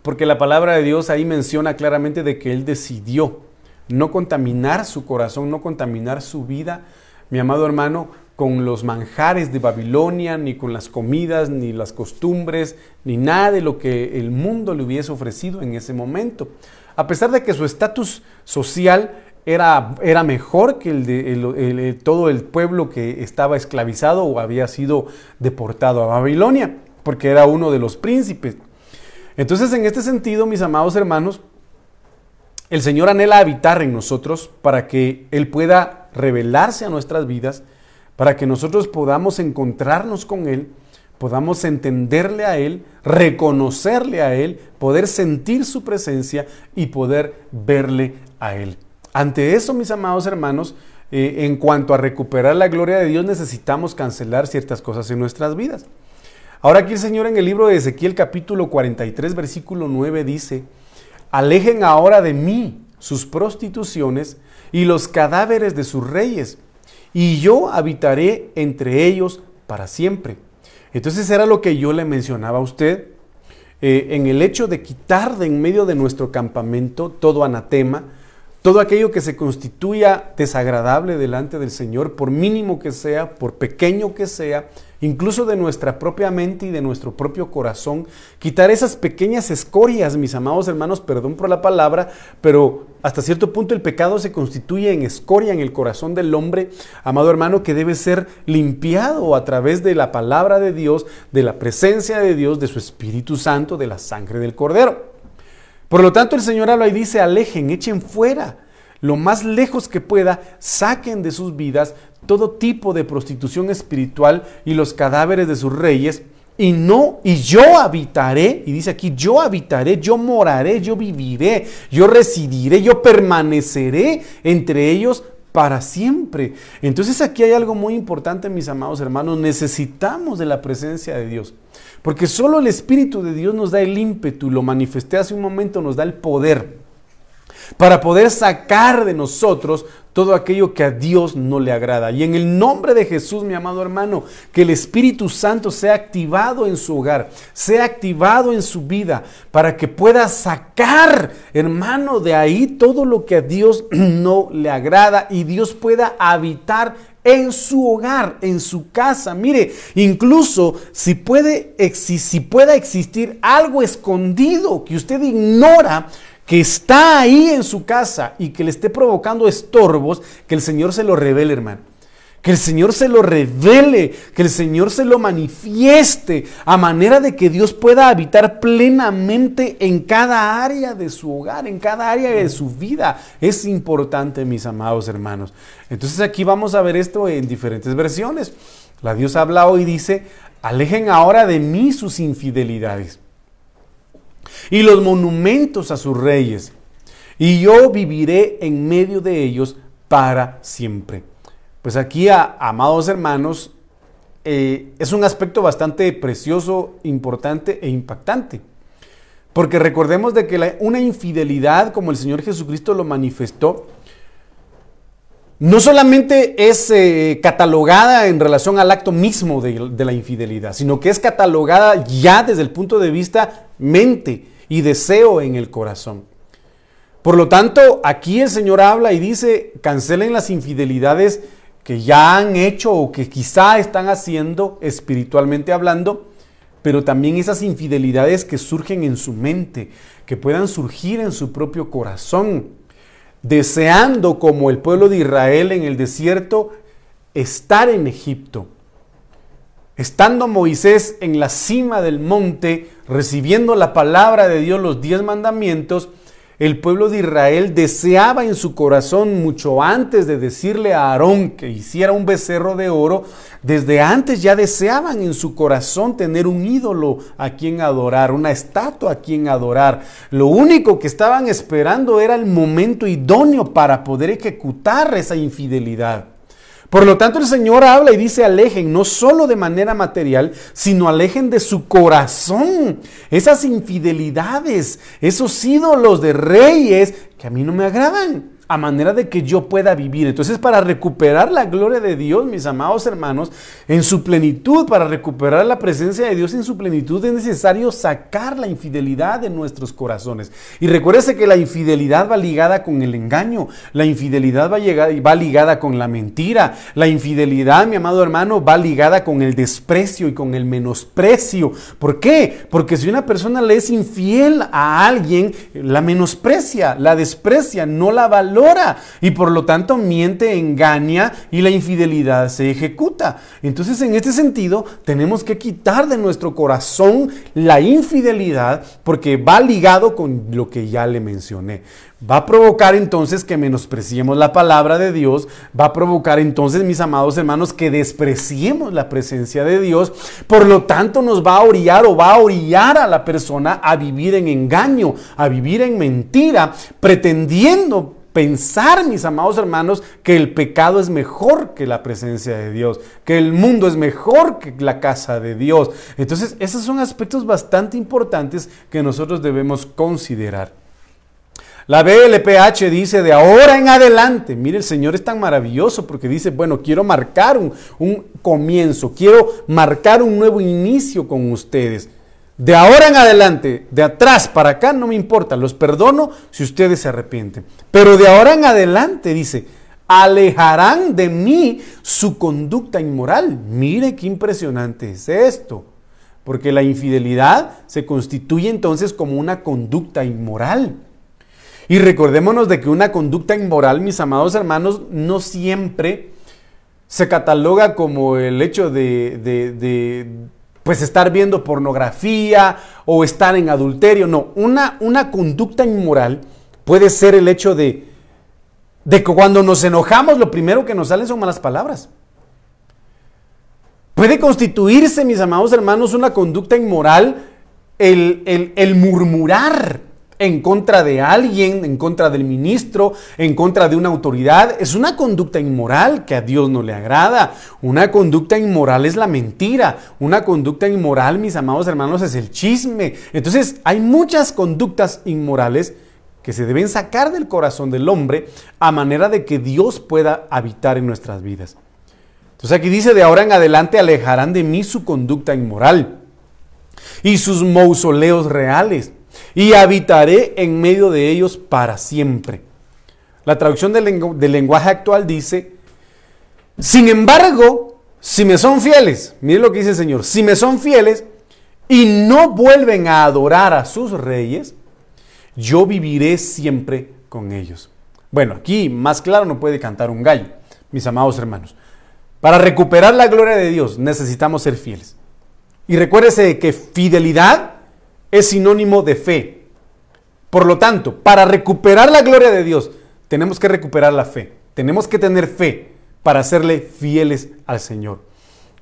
porque la palabra de Dios ahí menciona claramente de que Él decidió no contaminar su corazón, no contaminar su vida, mi amado hermano, con los manjares de Babilonia, ni con las comidas, ni las costumbres, ni nada de lo que el mundo le hubiese ofrecido en ese momento. A pesar de que su estatus social era, era, mejor que el de todo el pueblo que estaba esclavizado o había sido deportado a Babilonia, porque era uno de los príncipes. Entonces, en este sentido, mis amados hermanos, el Señor anhela habitar en nosotros para que Él pueda revelarse a nuestras vidas para que nosotros podamos encontrarnos con Él, podamos entenderle a Él, reconocerle a Él, poder sentir su presencia y poder verle a Él. Ante eso, mis amados hermanos, eh, en cuanto a recuperar la gloria de Dios, necesitamos cancelar ciertas cosas en nuestras vidas. Ahora aquí el Señor en el libro de Ezequiel capítulo 43 versículo 9 dice, alejen ahora de mí sus prostituciones y los cadáveres de sus reyes, y yo habitaré entre ellos para siempre. Entonces era lo que yo le mencionaba a usted eh, en el hecho de quitar de en medio de nuestro campamento todo anatema, todo aquello que se constituya desagradable delante del Señor, por mínimo que sea, por pequeño que sea, incluso de nuestra propia mente y de nuestro propio corazón, quitar esas pequeñas escorias, mis amados hermanos, perdón por la palabra, pero hasta cierto punto el pecado se constituye en escoria en el corazón del hombre, amado hermano, que debe ser limpiado a través de la palabra de Dios, de la presencia de Dios, de su Espíritu Santo, de la sangre del Cordero. Por lo tanto, el Señor habla y dice, alejen, echen fuera, lo más lejos que pueda, saquen de sus vidas todo tipo de prostitución espiritual y los cadáveres de sus reyes, y no, y yo habitaré, y dice aquí, yo habitaré, yo moraré, yo viviré, yo residiré, yo permaneceré entre ellos para siempre. Entonces aquí hay algo muy importante, mis amados hermanos, necesitamos de la presencia de Dios. Porque solo el Espíritu de Dios nos da el ímpetu, lo manifesté hace un momento, nos da el poder para poder sacar de nosotros todo aquello que a Dios no le agrada. Y en el nombre de Jesús, mi amado hermano, que el Espíritu Santo sea activado en su hogar, sea activado en su vida, para que pueda sacar, hermano, de ahí todo lo que a Dios no le agrada y Dios pueda habitar en su hogar, en su casa. Mire, incluso si puede, si pueda existir algo escondido que usted ignora, que está ahí en su casa y que le esté provocando estorbos, que el Señor se lo revele, hermano. Que el Señor se lo revele, que el Señor se lo manifieste, a manera de que Dios pueda habitar plenamente en cada área de su hogar, en cada área de su vida. Es importante, mis amados hermanos. Entonces aquí vamos a ver esto en diferentes versiones. La Dios habla hoy y dice, alejen ahora de mí sus infidelidades y los monumentos a sus reyes, y yo viviré en medio de ellos para siempre. Pues aquí, amados hermanos, eh, es un aspecto bastante precioso, importante e impactante. Porque recordemos de que una infidelidad, como el Señor Jesucristo lo manifestó, no solamente es eh, catalogada en relación al acto mismo de, de, la infidelidad, sino que es catalogada ya desde el punto de vista mente y deseo en el corazón. Por lo tanto, aquí el Señor habla y dice, cancelen las infidelidades que ya han hecho o que quizá están haciendo espiritualmente hablando, pero también esas infidelidades que surgen en su mente, que puedan surgir en su propio corazón, deseando como el pueblo de Israel en el desierto estar en Egipto. Estando Moisés en la cima del monte, recibiendo la palabra de Dios, los diez mandamientos, el pueblo de Israel deseaba en su corazón, mucho antes de decirle a Aarón que hiciera un becerro de oro, desde antes ya deseaban en su corazón tener un ídolo a quien adorar, una estatua a quien adorar. Lo único que estaban esperando era el momento idóneo para poder ejecutar esa infidelidad. Por lo tanto, el Señor habla y dice, alejen, no solo de manera material, sino alejen de su corazón esas infidelidades, esos ídolos de reyes que a mí no me agradan a manera de que yo pueda vivir. Entonces, para recuperar la gloria de Dios, mis amados hermanos, en su plenitud, para recuperar la presencia de Dios en su plenitud, es necesario sacar la infidelidad de nuestros corazones. Y recuérdese que la infidelidad va ligada con el engaño, la infidelidad va, va ligada con la mentira, la infidelidad, mi amado hermano, va ligada con el desprecio y con el menosprecio. ¿Por qué? Porque si una persona le es infiel a alguien, la menosprecia, la desprecia, no la valora y por lo tanto miente, engaña y la infidelidad se ejecuta. Entonces en este sentido tenemos que quitar de nuestro corazón la infidelidad porque va ligado con lo que ya le mencioné. Va a provocar entonces que menospreciemos la palabra de Dios, va a provocar entonces, mis amados hermanos, que despreciemos la presencia de Dios, por lo tanto nos va a orillar o va a orillar a la persona a vivir en engaño, a vivir en mentira, pretendiendo pensar, mis amados hermanos, que el pecado es mejor que la presencia de Dios, que el mundo es mejor que la casa de Dios. Entonces, esos son aspectos bastante importantes que nosotros debemos considerar. La BLPH dice de ahora en adelante, mire, el Señor es tan maravilloso porque dice, bueno, quiero marcar un, un comienzo, quiero marcar un nuevo inicio con ustedes. De ahora en adelante, de atrás para acá, no me importa, los perdono si ustedes se arrepienten. Pero de ahora en adelante, dice, alejarán de mí su conducta inmoral. Mire qué impresionante es esto. Porque la infidelidad se constituye entonces como una conducta inmoral. Y recordémonos de que una conducta inmoral, mis amados hermanos, no siempre se cataloga como el hecho de, de pues estar viendo pornografía o estar en adulterio. No, una, una conducta inmoral puede ser el hecho de, de que cuando nos enojamos lo primero que nos salen son malas palabras. Puede constituirse, mis amados hermanos, una conducta inmoral el, el, el murmurar en contra de alguien, en contra del ministro, en contra de una autoridad. Es una conducta inmoral que a Dios no le agrada. Una conducta inmoral es la mentira. Una conducta inmoral, mis amados hermanos, es el chisme. Entonces hay muchas conductas inmorales que se deben sacar del corazón del hombre a manera de que Dios pueda habitar en nuestras vidas. Entonces aquí dice, de ahora en adelante alejarán de mí su conducta inmoral y sus mausoleos reales y habitaré en medio de ellos para siempre. La traducción del, lenguaje actual dice, sin embargo, si me son fieles, mire lo que dice el Señor, si me son fieles y no vuelven a adorar a sus reyes, yo viviré siempre con ellos. Bueno, aquí más claro no puede cantar un gallo, mis amados hermanos. Para recuperar la gloria de Dios necesitamos ser fieles. Y recuérdese que fidelidad es sinónimo de fe. Por lo tanto, para recuperar la gloria de Dios, tenemos que recuperar la fe. Tenemos que tener fe para serle fieles al Señor.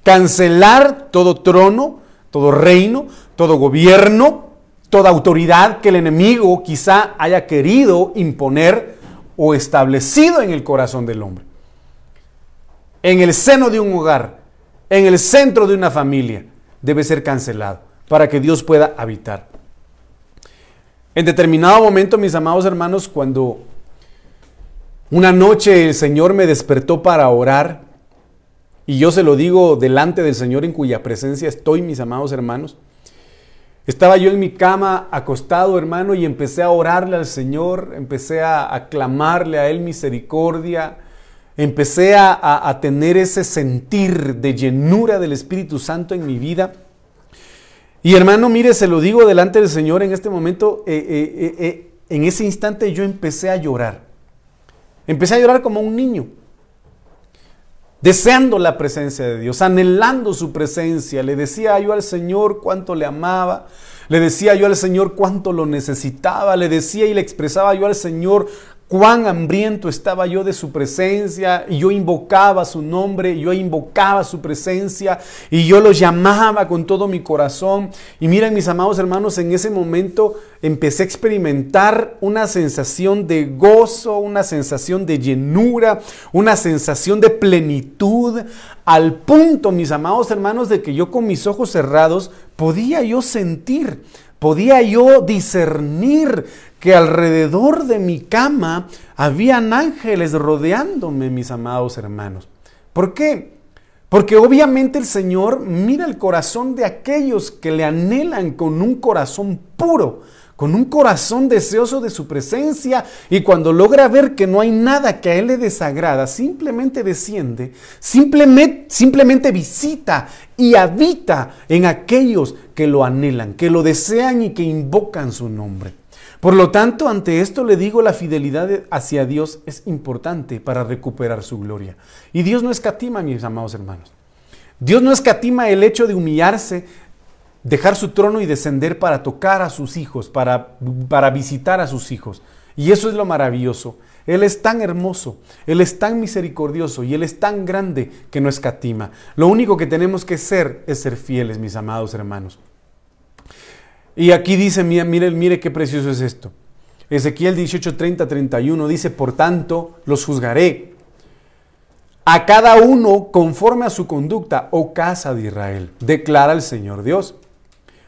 Cancelar todo trono, todo reino, todo gobierno, toda autoridad que el enemigo quizá haya querido imponer o establecido en el corazón del hombre. En el seno de un hogar, en el centro de una familia, debe ser cancelado para que Dios pueda habitar. En determinado momento, mis amados hermanos, cuando una noche el Señor me despertó para orar, y yo se lo digo delante del Señor en cuya presencia estoy, mis amados hermanos, estaba yo en mi cama acostado, hermano, y empecé a orarle al Señor, empecé a aclamarle a Él misericordia, empecé a, a tener ese sentir de llenura del Espíritu Santo en mi vida. Y hermano, mire, se lo digo delante del Señor en este momento, eh, eh, eh, en ese instante yo empecé a llorar. Empecé a llorar como un niño, deseando la presencia de Dios, anhelando su presencia. Le decía yo al Señor cuánto le amaba, le decía yo al Señor cuánto lo necesitaba, le decía y le expresaba yo al Señor cuán hambriento estaba yo de su presencia, y yo invocaba su nombre, yo invocaba su presencia, y yo lo llamaba con todo mi corazón. Y miren, mis amados hermanos, en ese momento empecé a experimentar una sensación de gozo, una sensación de llenura, una sensación de plenitud, al punto, mis amados hermanos, de que yo con mis ojos cerrados podía yo sentir podía yo discernir que alrededor de mi cama habían ángeles rodeándome, mis amados hermanos. ¿Por qué? Porque obviamente el Señor mira el corazón de aquellos que le anhelan con un corazón puro, con un corazón deseoso de su presencia y cuando logra ver que no hay nada que a Él le desagrada, simplemente desciende, simplemente, simplemente visita y habita en aquellos que lo anhelan, que lo desean y que invocan su nombre. Por lo tanto, ante esto le digo, la fidelidad hacia Dios es importante para recuperar su gloria. Y Dios no escatima, mis amados hermanos. Dios no escatima el hecho de humillarse, dejar su trono y descender para tocar a sus hijos, para, para visitar a sus hijos. Y eso es lo maravilloso. Él es tan hermoso, Él es tan misericordioso y Él es tan grande que no escatima. Lo único que tenemos que ser es ser fieles, mis amados hermanos. Y aquí dice, mire, mire, qué precioso es esto. Ezequiel 18, 30, 31 dice, por tanto, los juzgaré a cada uno conforme a su conducta, oh casa de Israel, declara el Señor Dios.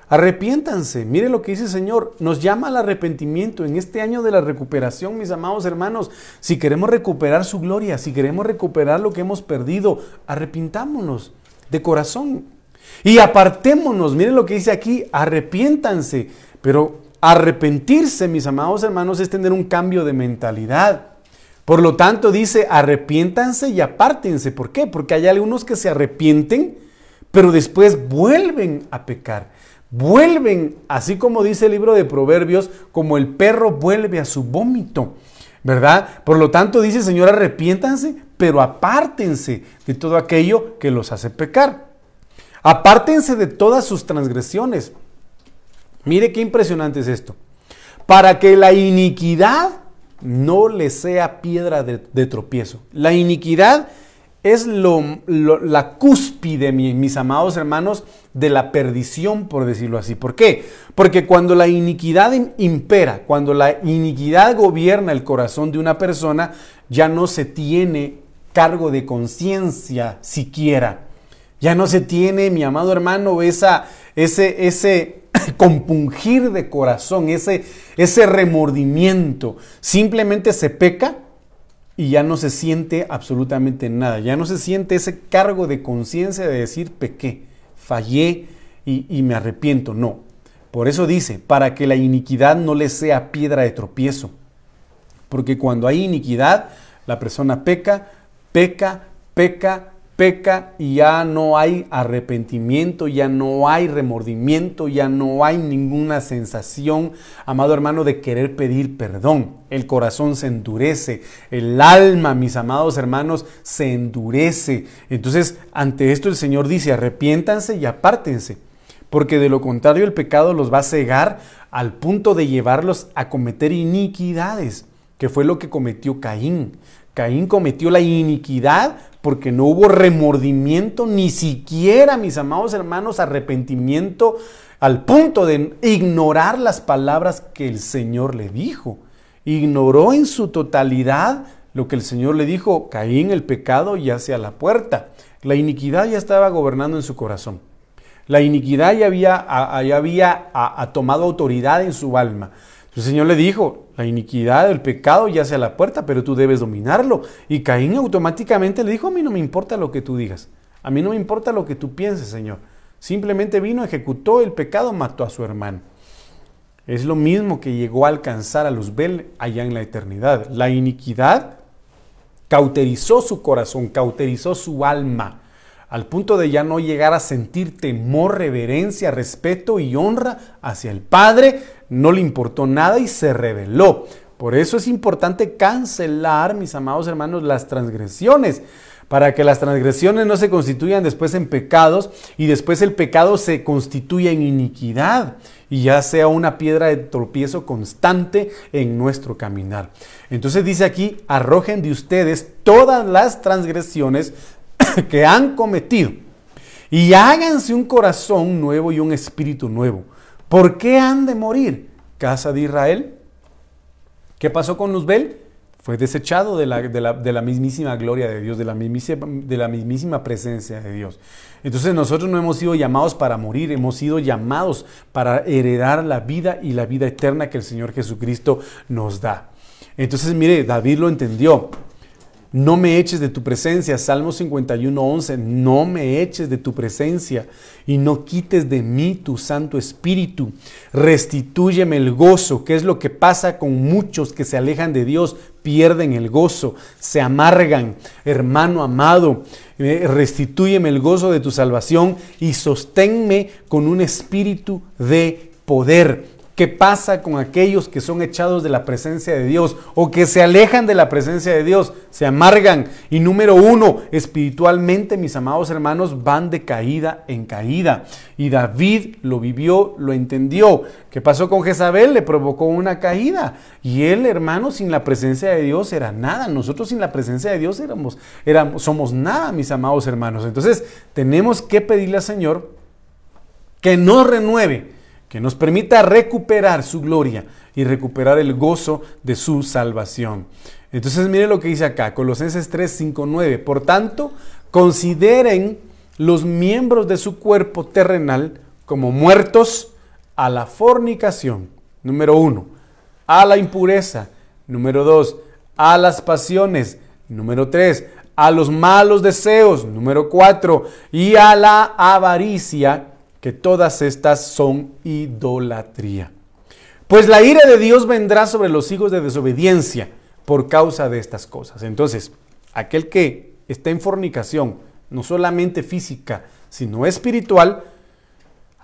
Arrepiéntanse, mire lo que dice el Señor, nos llama al arrepentimiento en este año de la recuperación, mis amados hermanos. Si queremos recuperar su gloria, si queremos recuperar lo que hemos perdido, arrepintámonos de corazón. Y apartémonos, miren lo que dice aquí, arrepiéntanse. Pero arrepentirse, mis amados hermanos, es tener un cambio de mentalidad. Por lo tanto, dice, arrepiéntanse y apártense. ¿Por qué? Porque hay algunos que se arrepienten, pero después vuelven a pecar. Vuelven, así como dice el libro de Proverbios, como el perro vuelve a su vómito. ¿Verdad? Por lo tanto, dice Señor, arrepiéntanse, pero apártense de todo aquello que los hace pecar. Apártense de todas sus transgresiones. Mire qué impresionante es esto. Para que la iniquidad no le sea piedra de, tropiezo. La iniquidad es la cúspide, mis amados hermanos, de la perdición, por decirlo así. ¿Por qué? Porque cuando la iniquidad impera, cuando la iniquidad gobierna el corazón de una persona, ya no se tiene cargo de conciencia siquiera. Ya no se tiene, mi amado hermano, esa, ese, ese compungir de corazón, ese, ese remordimiento. Simplemente se peca y ya no se siente absolutamente nada. Ya no se siente ese cargo de conciencia de decir pequé, fallé y, y me arrepiento. No. Por eso dice, para que la iniquidad no le sea piedra de tropiezo. Porque cuando hay iniquidad, la persona peca, peca, peca, peca y ya no hay arrepentimiento, ya no hay remordimiento, ya no hay ninguna sensación, amado hermano, de querer pedir perdón. El corazón se endurece, el alma, mis amados hermanos, se endurece. Entonces, ante esto el Señor dice, arrepiéntanse y apártense, porque de lo contrario el pecado los va a cegar al punto de llevarlos a cometer iniquidades, que fue lo que cometió Caín. Caín cometió la iniquidad porque no hubo remordimiento, ni siquiera, mis amados hermanos, arrepentimiento al punto de ignorar las palabras que el Señor le dijo. Ignoró en su totalidad lo que el Señor le dijo, Caín, el pecado ya sea la puerta. La iniquidad ya estaba gobernando en su corazón. La iniquidad ya había tomado autoridad en su alma. El Señor le dijo, la iniquidad, el pecado ya sea la puerta, pero tú debes dominarlo. Y Caín automáticamente le dijo, a mí no me importa lo que tú digas, a mí no me importa lo que tú pienses, Señor. Simplemente vino, ejecutó el pecado, mató a su hermano. Es lo mismo que llegó a alcanzar a Luzbel allá en la eternidad. La iniquidad cauterizó su corazón, cauterizó su alma al punto de ya no llegar a sentir temor, reverencia, respeto y honra hacia el Padre, no le importó nada y se rebeló. Por eso es importante cancelar, mis amados hermanos, las transgresiones, para que las transgresiones no se constituyan después en pecados y después el pecado se constituya en iniquidad y ya sea una piedra de tropiezo constante en nuestro caminar. Entonces dice aquí, arrojen de ustedes todas las transgresiones que han cometido y háganse un corazón nuevo y un espíritu nuevo. ¿Por qué han de morir? Casa de Israel. ¿Qué pasó con Luzbel? Fue desechado de la, de la, mismísima gloria de Dios, de la, mismísima, de la mismísima presencia de Dios. Entonces nosotros no hemos sido llamados para morir, hemos sido llamados para heredar la vida y la vida eterna que el Señor Jesucristo nos da. Entonces, mire, David lo entendió. No me eches de tu presencia. Salmo 51, 11. No me eches de tu presencia y no quites de mí tu Santo Espíritu. Restitúyeme el gozo, que es lo que pasa con muchos que se alejan de Dios, pierden el gozo, se amargan. Hermano amado, eh, restitúyeme el gozo de tu salvación y sosténme con un espíritu de poder. ¿Qué pasa con aquellos que son echados de la presencia de Dios o que se alejan de la presencia de Dios? Se amargan. Y número uno, espiritualmente, mis amados hermanos, van de caída en caída. Y David lo vivió, lo entendió. ¿Qué pasó con Jezabel? Le provocó una caída. Y él, hermano, sin la presencia de Dios era nada. Nosotros sin la presencia de Dios éramos, éramos somos nada, mis amados hermanos. Entonces, tenemos que pedirle al Señor que nos renueve que nos permita recuperar su gloria y recuperar el gozo de su salvación. Entonces mire lo que dice acá, Colosenses 3, 5, 9. Por tanto, consideren los miembros de su cuerpo terrenal como muertos a la fornicación, número uno, a la impureza, número dos, a las pasiones, número tres, a los malos deseos, número cuatro, y a la avaricia, que todas estas son idolatría. Pues la ira de Dios vendrá sobre los hijos de desobediencia por causa de estas cosas. Entonces, aquel que está en fornicación, no solamente física, sino espiritual,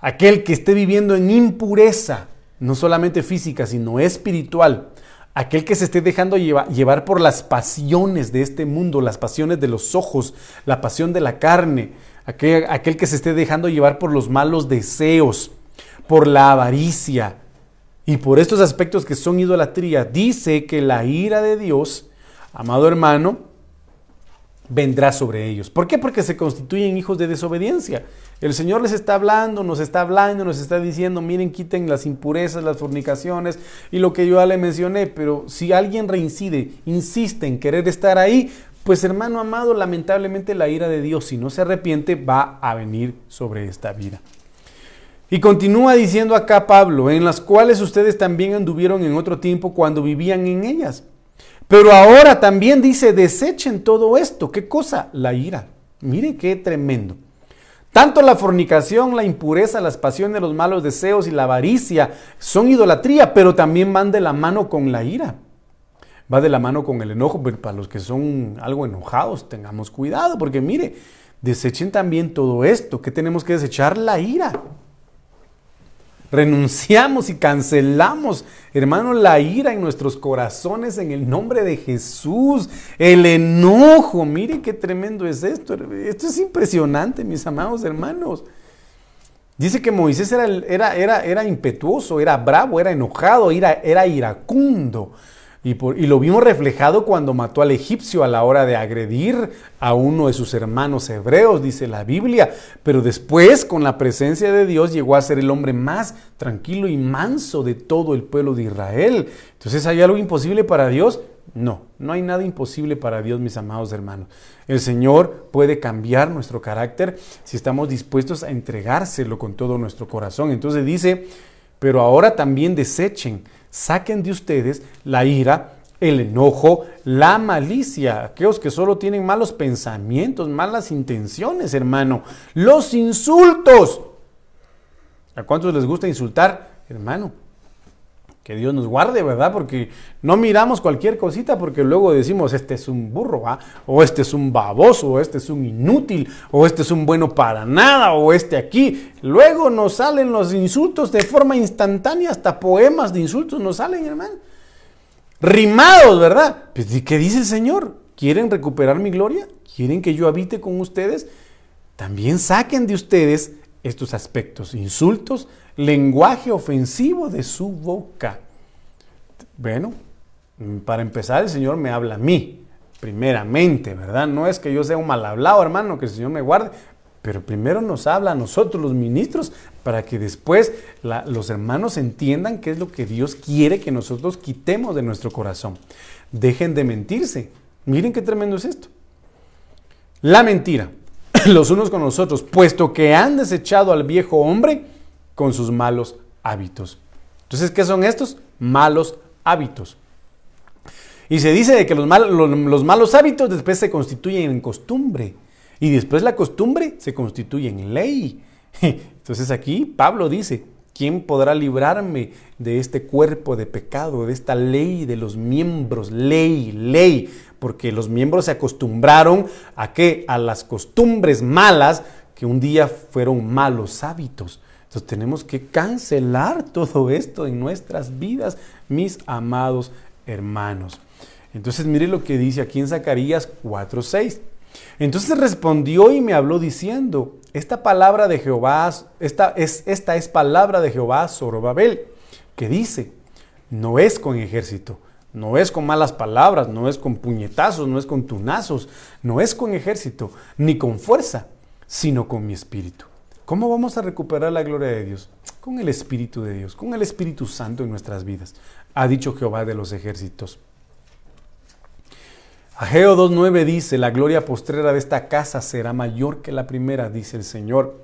aquel que esté viviendo en impureza, no solamente física, sino espiritual, aquel que se esté dejando llevar por las pasiones de este mundo, las pasiones de los ojos, la pasión de la carne, aquel, aquel que se esté dejando llevar por los malos deseos, por la avaricia y por estos aspectos que son idolatría, dice que la ira de Dios, amado hermano, vendrá sobre ellos. ¿Por qué? Porque se constituyen hijos de desobediencia. El Señor les está hablando, nos está hablando, nos está diciendo, miren, quiten las impurezas, las fornicaciones y lo que yo ya le mencioné, pero si alguien reincide, insiste en querer estar ahí, pues hermano amado, lamentablemente la ira de Dios, si no se arrepiente, va a venir sobre esta vida. Y continúa diciendo acá Pablo, en las cuales ustedes también anduvieron en otro tiempo cuando vivían en ellas. Pero ahora también dice, desechen todo esto. ¿Qué cosa? La ira. Mire qué tremendo. Tanto la fornicación, la impureza, las pasiones, los malos deseos y la avaricia son idolatría, pero también van de la mano con la ira. Va de la mano con el enojo, pero para los que son algo enojados, tengamos cuidado, porque mire, desechen también todo esto. ¿Qué tenemos que desechar? La ira renunciamos y cancelamos, hermano, la ira en nuestros corazones en el nombre de Jesús. El enojo, mire qué tremendo es esto. Esto es impresionante, mis amados hermanos. Dice que Moisés era, era, era, era impetuoso, era bravo, era enojado, era, era iracundo. Y, lo vimos reflejado cuando mató al egipcio a la hora de agredir a uno de sus hermanos hebreos, dice la Biblia. Pero después, con la presencia de Dios, llegó a ser el hombre más tranquilo y manso de todo el pueblo de Israel. Entonces, ¿hay algo imposible para Dios? No, no hay nada imposible para Dios, mis amados hermanos. El Señor puede cambiar nuestro carácter si estamos dispuestos a entregárselo con todo nuestro corazón. Entonces dice, pero ahora también desechen saquen de ustedes la ira, el enojo, la malicia, aquellos que solo tienen malos pensamientos, malas intenciones, hermano, los insultos. ¿A cuántos les gusta insultar, hermano? Que Dios nos guarde, ¿verdad? Porque no miramos cualquier cosita porque luego decimos, este es un burro, ¿ah? o este es un baboso, o este es un inútil, o este es un bueno para nada, o este aquí. Luego nos salen los insultos de forma instantánea, hasta poemas de insultos nos salen, hermano. Rimados, ¿verdad? Pues, ¿Qué dice el Señor? ¿Quieren recuperar mi gloria? ¿Quieren que yo habite con ustedes? También saquen de ustedes estos aspectos, insultos, lenguaje ofensivo de su boca. Bueno, para empezar, el Señor me habla a mí, primeramente, ¿verdad? No es que yo sea un mal hablado, hermano, que el Señor me guarde, pero primero nos habla a nosotros, los ministros, para que después los hermanos entiendan qué es lo que Dios quiere que nosotros quitemos de nuestro corazón. Dejen de mentirse. Miren qué tremendo es esto. La mentira, los unos con los otros, puesto que han desechado al viejo hombre, con sus malos hábitos. Entonces, ¿qué son estos? Malos hábitos. Y se dice de que los, los, malos hábitos después se constituyen en costumbre. Y después la costumbre se constituye en ley. Entonces aquí Pablo dice, ¿quién podrá librarme de este cuerpo de pecado, de esta ley de los miembros? Ley, ley. Porque los miembros se acostumbraron a qué? A las costumbres malas que un día fueron malos hábitos. Entonces tenemos que cancelar todo esto en nuestras vidas, mis amados hermanos. Entonces mire lo que dice aquí en Zacarías 4:6. Entonces respondió y me habló diciendo, esta palabra de Jehová, esta es, esta es palabra de Jehová sobre Babel, que dice, no es con ejército, no es con malas palabras, no es con puñetazos, no es con tunazos, no es con ejército, ni con fuerza, sino con mi espíritu. ¿Cómo vamos a recuperar la gloria de Dios? Con el Espíritu de Dios, con el Espíritu Santo en nuestras vidas, ha dicho Jehová de los ejércitos. Ageo 2.9 dice, la gloria postrera de esta casa será mayor que la primera, dice el Señor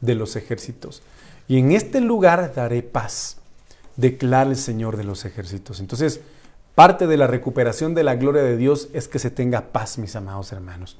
de los ejércitos. Y en este lugar daré paz, declara el Señor de los ejércitos. Entonces, Parte de la recuperación de la gloria de Dios es que se tenga paz, mis amados hermanos.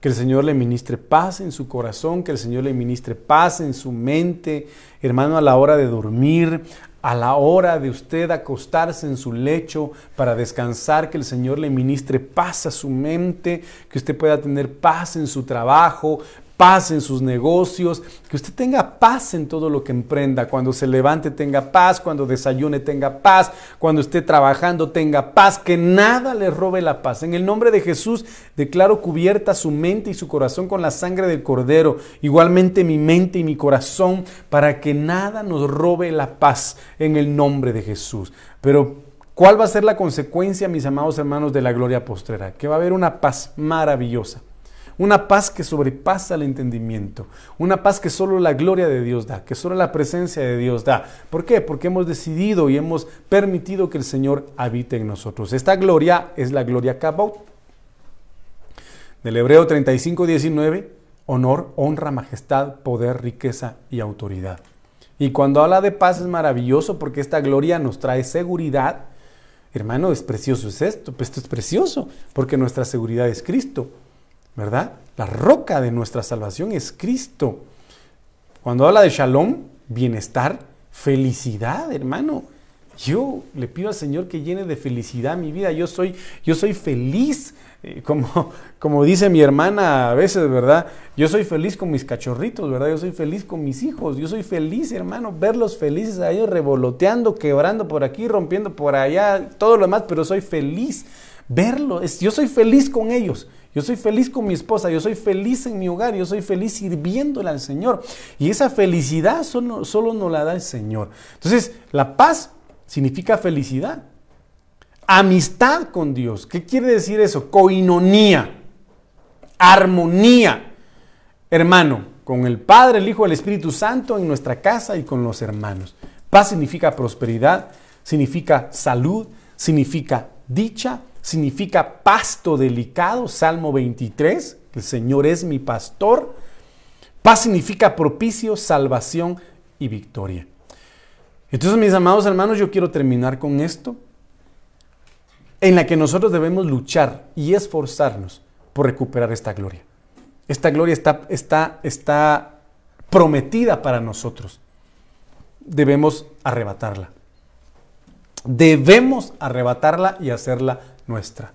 Que el Señor le ministre paz en su corazón, que el Señor le ministre paz en su mente, hermano, a la hora de dormir, a la hora de usted acostarse en su lecho para descansar, que el Señor le ministre paz a su mente, que usted pueda tener paz en su trabajo, paz en sus negocios, que usted tenga paz en todo lo que emprenda, cuando se levante tenga paz, cuando desayune tenga paz, cuando esté trabajando tenga paz, que nada le robe la paz. En el nombre de Jesús declaro cubierta su mente y su corazón con la sangre del cordero, igualmente mi mente y mi corazón, para que nada nos robe la paz en el nombre de Jesús. Pero ¿cuál va a ser la consecuencia, mis amados hermanos, de la gloria postrera? Que va a haber una paz maravillosa una paz que sobrepasa el entendimiento, una paz que solo la gloria de Dios da, que solo la presencia de Dios da. ¿Por qué? Porque hemos decidido y hemos permitido que el Señor habite en nosotros. Esta gloria es la gloria Kabot. Del Hebreo 35, 19, honor, honra, majestad, poder, riqueza y autoridad. Y cuando habla de paz es maravilloso porque esta gloria nos trae seguridad. Hermano, es precioso es esto, pues esto es precioso porque nuestra seguridad es Cristo. ¿Verdad? La roca de nuestra salvación es Cristo. Cuando habla de shalom, bienestar, felicidad, hermano. Yo le pido al Señor que llene de felicidad mi vida. Yo soy, yo soy feliz, eh, como, como dice mi hermana a veces, ¿verdad? Yo soy feliz con mis cachorritos, ¿verdad? Yo soy feliz con mis hijos. Yo soy feliz, hermano, verlos felices a ellos revoloteando, quebrando por aquí, rompiendo por allá, todo lo demás, pero soy feliz verlo. yo soy feliz con ellos. Yo soy feliz con mi esposa, yo soy feliz en mi hogar, yo soy feliz sirviéndole al Señor. Y esa felicidad solo, solo nos la da el Señor. Entonces, la paz significa felicidad. Amistad con Dios. ¿Qué quiere decir eso? Coinonía. Armonía. Hermano, con el Padre, el Hijo, el Espíritu Santo en nuestra casa y con los hermanos. Paz significa prosperidad, significa salud, significa dicha, significa pasto delicado, Salmo 23, el Señor es mi pastor. Paz significa propicio, salvación y victoria. Entonces, mis amados hermanos, yo quiero terminar con esto, en la que nosotros debemos luchar y esforzarnos por recuperar esta gloria. Esta gloria está, está, está prometida para nosotros. Debemos arrebatarla. Debemos arrebatarla y hacerla nuestra.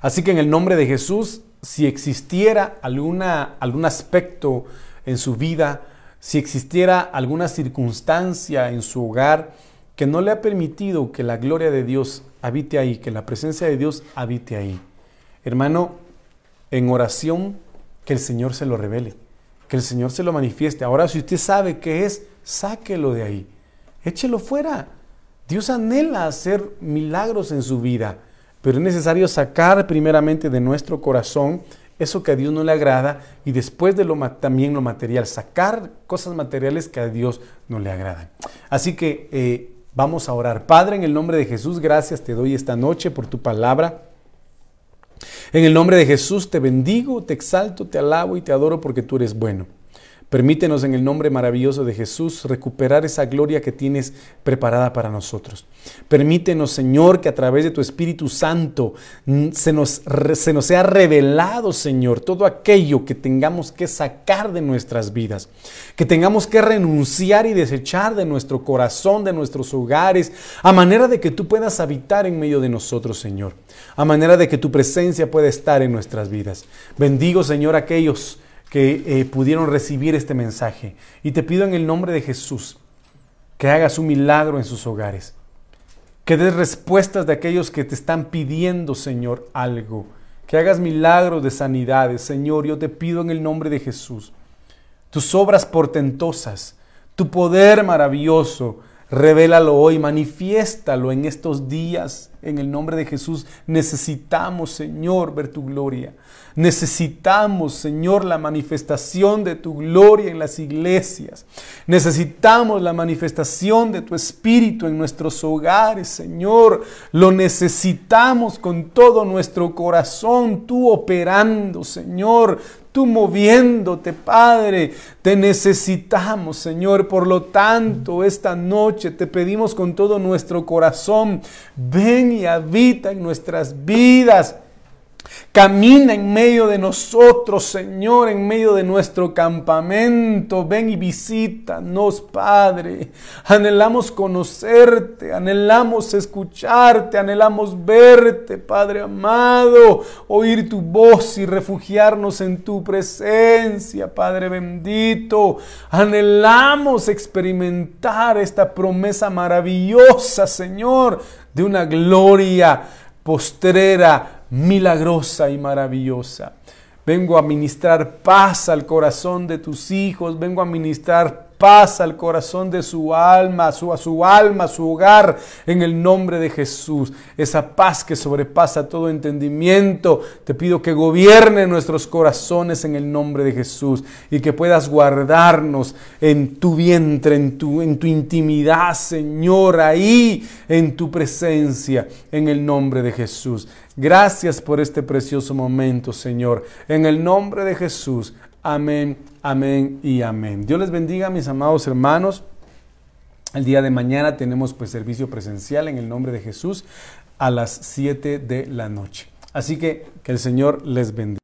Así que en el nombre de Jesús, si existiera alguna, algún aspecto en su vida, si existiera alguna circunstancia en su hogar que no le ha permitido que la gloria de Dios habite ahí, que la presencia de Dios habite ahí, hermano, en oración, que el Señor se lo revele, que el Señor se lo manifieste. Ahora, si usted sabe qué es, sáquelo de ahí, échelo fuera. Dios anhela hacer milagros en su vida. Pero es necesario sacar primeramente de nuestro corazón eso que a Dios no le agrada y después de lo también lo material, sacar cosas materiales que a Dios no le agradan. Así que eh, vamos a orar. Padre, en el nombre de Jesús, gracias te doy esta noche por tu palabra. En el nombre de Jesús te bendigo, te exalto, te alabo y te adoro porque tú eres bueno. Permítenos en el nombre maravilloso de Jesús recuperar esa gloria que tienes preparada para nosotros. Permítenos, Señor, que a través de tu Espíritu Santo mm, se nos, se nos sea revelado, Señor, todo aquello que tengamos que sacar de nuestras vidas, que tengamos que renunciar y desechar de nuestro corazón, de nuestros hogares, a manera de que tú puedas habitar en medio de nosotros, Señor, a manera de que tu presencia pueda estar en nuestras vidas. Bendigo, Señor, aquellos que eh, pudieron recibir este mensaje. Y te pido en el nombre de Jesús que hagas un milagro en sus hogares. Que des respuestas de aquellos que te están pidiendo, Señor, algo. Que hagas milagros de sanidades, Señor. Yo te pido en el nombre de Jesús. Tus obras portentosas, tu poder maravilloso, revélalo hoy, manifiéstalo en estos días. En el nombre de Jesús necesitamos, Señor, ver tu gloria. Necesitamos, Señor, la manifestación de tu gloria en las iglesias. Necesitamos la manifestación de tu Espíritu en nuestros hogares, Señor. Lo necesitamos con todo nuestro corazón, tú operando, Señor tú moviéndote, Padre. Te necesitamos, Señor. Por lo tanto, esta noche te pedimos con todo nuestro corazón, y habita en nuestras vidas. Camina en medio de nosotros, Señor, en medio de nuestro campamento. Ven y visítanos, Padre. Anhelamos conocerte, anhelamos escucharte, anhelamos verte, Padre amado, oír tu voz y refugiarnos en tu presencia, Padre bendito. Anhelamos experimentar esta promesa maravillosa, Señor, de una gloria postrera milagrosa y maravillosa. Vengo a ministrar paz al corazón de tus hijos, vengo a ministrar paz al corazón de su alma, a su, a su alma, a su hogar, en el nombre de Jesús. Esa paz que sobrepasa todo entendimiento, te pido que gobierne nuestros corazones en el nombre de Jesús y que puedas guardarnos en tu vientre, en tu, en tu intimidad, Señor, ahí en tu presencia, en el nombre de Jesús. Gracias por este precioso momento, Señor. En el nombre de Jesús. Amén, amén y amén. Dios les bendiga, mis amados hermanos. El día de mañana tenemos pues servicio presencial en el nombre de Jesús a las 7 de la noche. Así que que el Señor les bendiga.